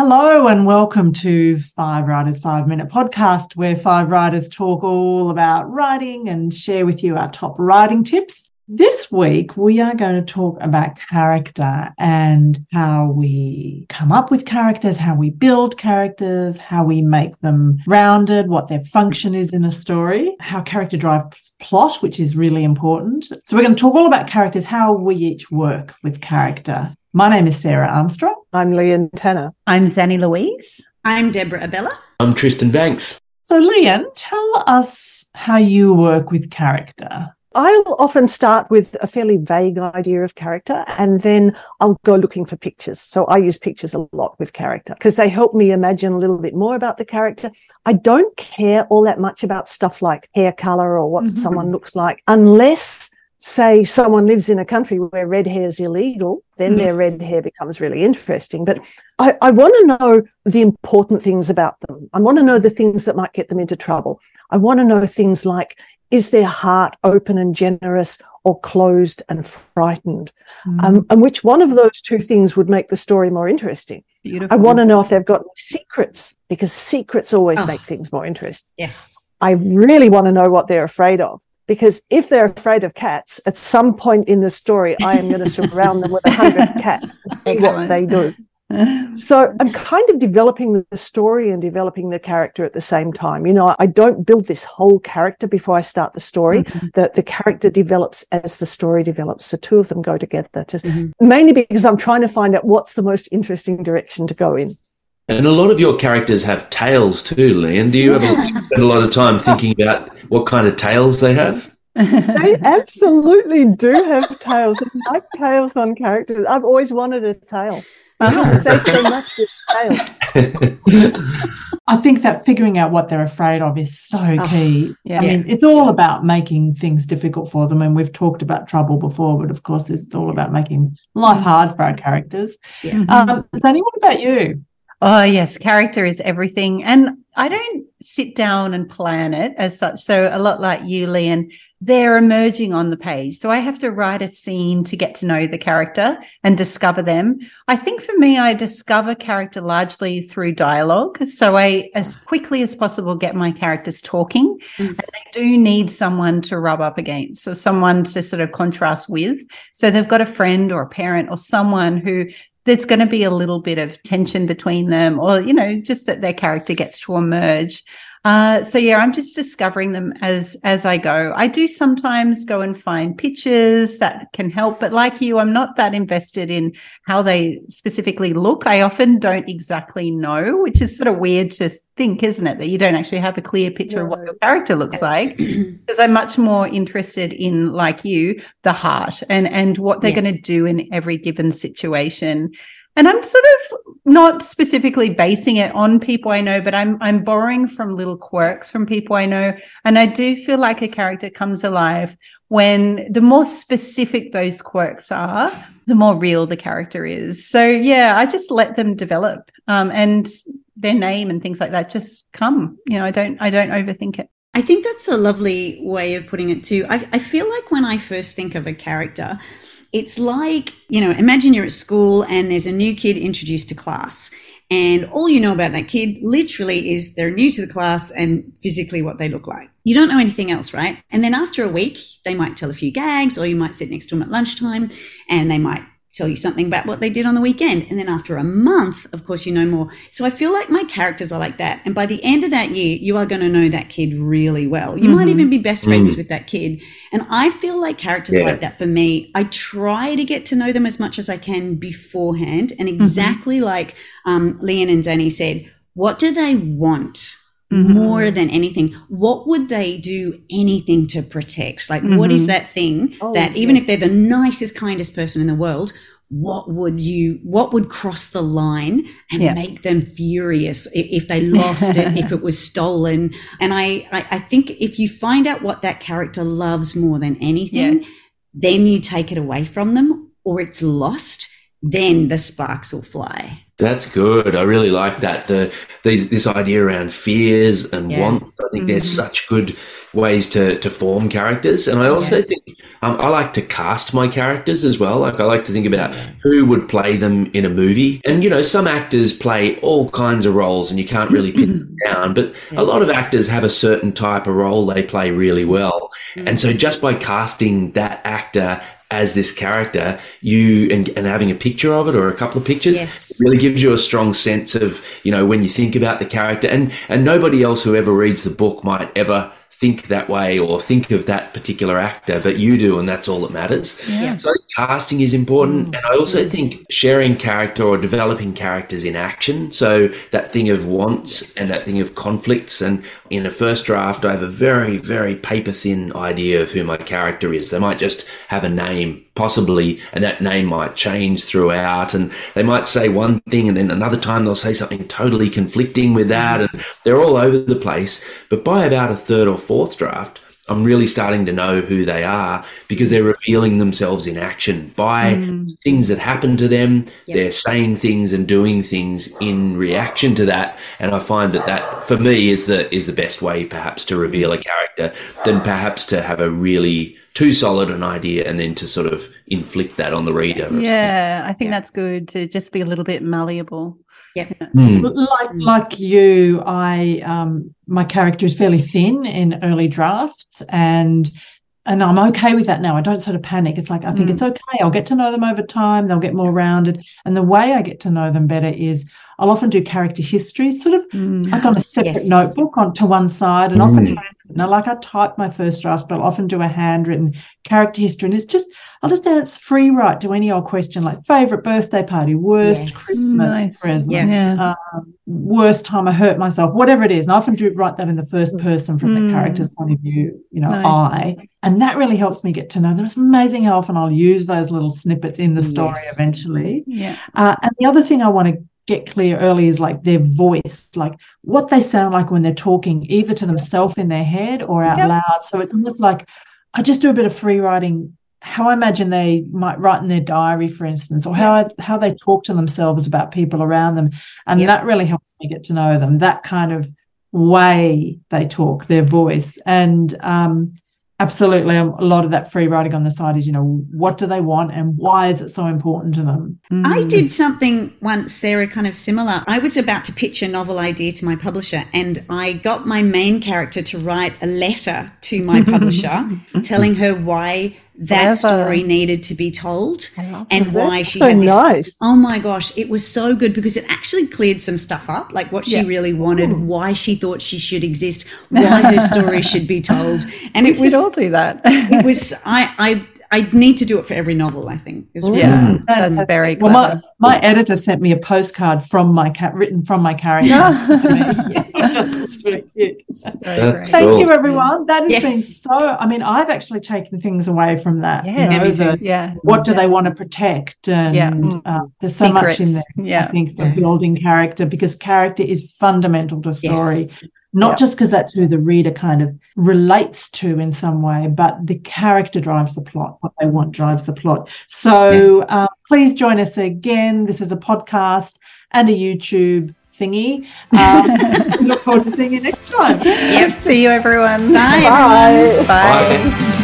Hello and welcome to Five Writers Five Minute Podcast, where five writers talk all about writing and share with you our top writing tips. This week, we are going to talk about character and how we come up with characters, how we build characters, how we make them rounded, what their function is in a story, how character drives plot, which is really important. So, we're going to talk all about characters, how we each work with character. My name is Sarah Armstrong. I'm Lian Tanner. I'm Zanni Louise. I'm Deborah Abela. I'm Tristan Bancks. So, Lian, tell us how you work with character. I'll often start with a fairly vague idea of character and then I'll go looking for pictures. So I use pictures a lot with character because they help me imagine a little bit more about the character. I don't care all that much about stuff like hair color or what mm-hmm. someone looks like unless say someone lives in a country where red hair is illegal, then yes. their red hair becomes really interesting. But I, I want to know the important things about them. I want to know the things that might get them into trouble. I want to know things like, is their heart open and generous or closed and frightened? Mm. Um, and which one of those two things would make the story more interesting? Beautiful. I want to know if they've got secrets because secrets always oh. make things more interesting. Yes. I really want to know what they're afraid of because if they're afraid of cats, at some point in the story, I am going to surround them with a hundred cats and see Excellent. what they do. so I'm kind of developing the story and developing the character at the same time. You know, I don't build this whole character before I start the story. Mm-hmm. The the character develops as the story develops. The two of them go together. To, mm-hmm. Mainly because I'm trying to find out what's the most interesting direction to go in. And a lot of your characters have tails too, Lee. And do you ever spend a lot of time thinking about what kind of tails they have? they absolutely do have tails. I like tails on characters. I've always wanted a tail. I say so much with tails. I think that figuring out what they're afraid of is so oh, key. Yeah. I mean, it's all about making things difficult for them. And we've talked about trouble before, but of course, it's all about making life hard for our characters. Yeah. Um, Zanni, what about you? Oh, yes. Character is everything. And I don't sit down and plan it as such. So, a lot like you, Lian, they're emerging on the page. So, I have to write a scene to get to know the character and discover them. I think for me, I discover character largely through dialogue. So, I, as quickly as possible, get my characters talking. Mm. And they do need someone to rub up against, so someone to sort of contrast with. So, they've got a friend or a parent or someone who there's going to be a little bit of tension between them or you know just that their character gets to emerge uh, so yeah i'm just discovering them as as i go. I do sometimes go and find pictures that can help but like you i'm not that invested in how they specifically look. I often don't exactly know which is sort of weird to think isn't it that you don't actually have a clear picture of what your character looks like because i'm much more interested in like you the heart and and what they're yeah. going to do in every given situation and I'm sort of not specifically basing it on people I know, but I'm I'm borrowing from little quirks from people I know. And I do feel like a character comes alive when the more specific those quirks are, the more real the character is. So yeah, I just let them develop. Um, and their name and things like that just come. You know, I don't I don't overthink it. I think that's a lovely way of putting it too. I, I feel like when I first think of a character, it's like, you know, imagine you're at school and there's a new kid introduced to class. And all you know about that kid literally is they're new to the class and physically what they look like. You don't know anything else, right? And then after a week, they might tell a few gags, or you might sit next to them at lunchtime and they might tell you something about what they did on the weekend. And then after a month, of course, you know more. So I feel like my characters are like that. And by the end of that year, you are going to know that kid really well. You mm-hmm. might even be best friends mm with that kid. And I feel like characters yeah. like that for me, I try to get to know them as much as I can beforehand. And mm-hmm. exactly mm-hmm. like um, Lian and Danny said, what do they want? Mm-hmm. more than anything what would they do anything to protect like mm-hmm. what is mm-hmm. that thing oh, that even if they're the nicest kindest person in the world what would you what would cross the line and yeah. make them furious if, if they lost it if it was stolen and I, I, I think if you find out what that character loves more than anything yes. then you take it away from them or it's lost then the sparks will fly. That's good. I really like that. The, these, this idea around fears and Yeah. wants. I think they're Mhm. such good ways to, to form characters. And I also Yeah. think um, I like to cast my characters as well. Like I like to think about who would play them in a movie. And you know, some actors play all kinds of roles, and you can't really pin them down. But a lot of actors have a certain type of role they play really well. And so just by casting that actor as this character, you and, and having a picture of it or a couple of pictures Yes. really gives you a strong sense of, you know, when you think about the character and, and nobody else who ever reads the book might ever think that way or think of that particular actor, but you do, and that's all that matters. Yeah. So casting is important, mm. and I also mm. think sharing character or developing characters in action. So that thing of wants and that thing of conflicts. And in a first draft, I have a very, very paper thin idea of who my character is. They might just have a name, possibly, and that name might change throughout. And they might say one thing, and then another time they'll say something totally conflicting with that, and they're all over the place. But by about a third or fourth draft, I'm really starting to know who they are because they're revealing themselves in action by hmm. things that happen to them. Yep. They're saying things and doing things in reaction to that, and I find that that for me is the is the best way perhaps to reveal a character than perhaps to have a really too solid an idea and then to sort of inflict that on the reader. Yeah, I think Yeah. that's good to just be a little bit malleable. Yeah. Hmm. like Mm. like you i um my character is fairly thin in early drafts and and i'm okay with that now i don't sort of panic it's like i think Mm. it's okay i'll get to know them over time they'll get more rounded and the way i get to know them better is i'll often do character history sort of Mm. like on a separate Yes. notebook onto one side and often Mm. handwritten. I like I type my first drafts, but I'll often do a handwritten character history. And it's just I'll just answer free write to any old question like favorite birthday party, worst Yes. Christmas Nice. present, Yeah. Yeah. um, worst time I hurt myself, whatever it is. And I often do write that in the first person from Mm. the character's point of view, you know, Nice. I. And that really helps me get to know them. It's amazing how often I'll use those little snippets in the story Yes. eventually. Yeah. Uh, and the other thing I want to get clear early is like their voice, like what they sound like when they're talking, either to themselves in their head or out Yep. loud. So it's almost like I just do a bit of free writing, how I imagine they might write in their diary, for instance, or how I, how they talk to themselves about people around them, and Yep. that really helps me get to know them. That kind of way they talk, their voice, and um, absolutely a lot of that free writing on the side is, you know, what do they want and why is it so important to them? I Mm. did something once, Sarah, kind of similar. I was about to pitch a novel idea to my publisher, and I got my main character to write a letter to my publisher telling her why that Clever. story needed to be told and that. why That's she so had this. nice. Oh my gosh, it was so good because it actually cleared some stuff up, like what she Yeah. really wanted, why she thought she should exist, why her story should be told, and We it was should all do that. it was I I I need to do it for every novel. I think. It's really yeah, mm. fun. that's Fantastic. very Well, clever. my, my editor sent me a postcard from my cat, written from my character. Yes, it's really That's. Thank Cool. you, everyone. That has Yes. been so. I mean, I've actually taken things away from that. you Yeah, know, the- yeah. what do Yeah. they want to protect? And Yeah. uh, there's so much in there. Yeah. I think for Yeah. building character because character is fundamental to Yes. story. Not Yeah. just because that's who the reader kind of relates to in some way, but the character drives the plot. What they want drives the plot. So um, please join us again. This is a podcast and a YouTube thingy. Um, look forward to seeing you next time. Yep. See you, everyone. Bye. Bye. Bye. Bye.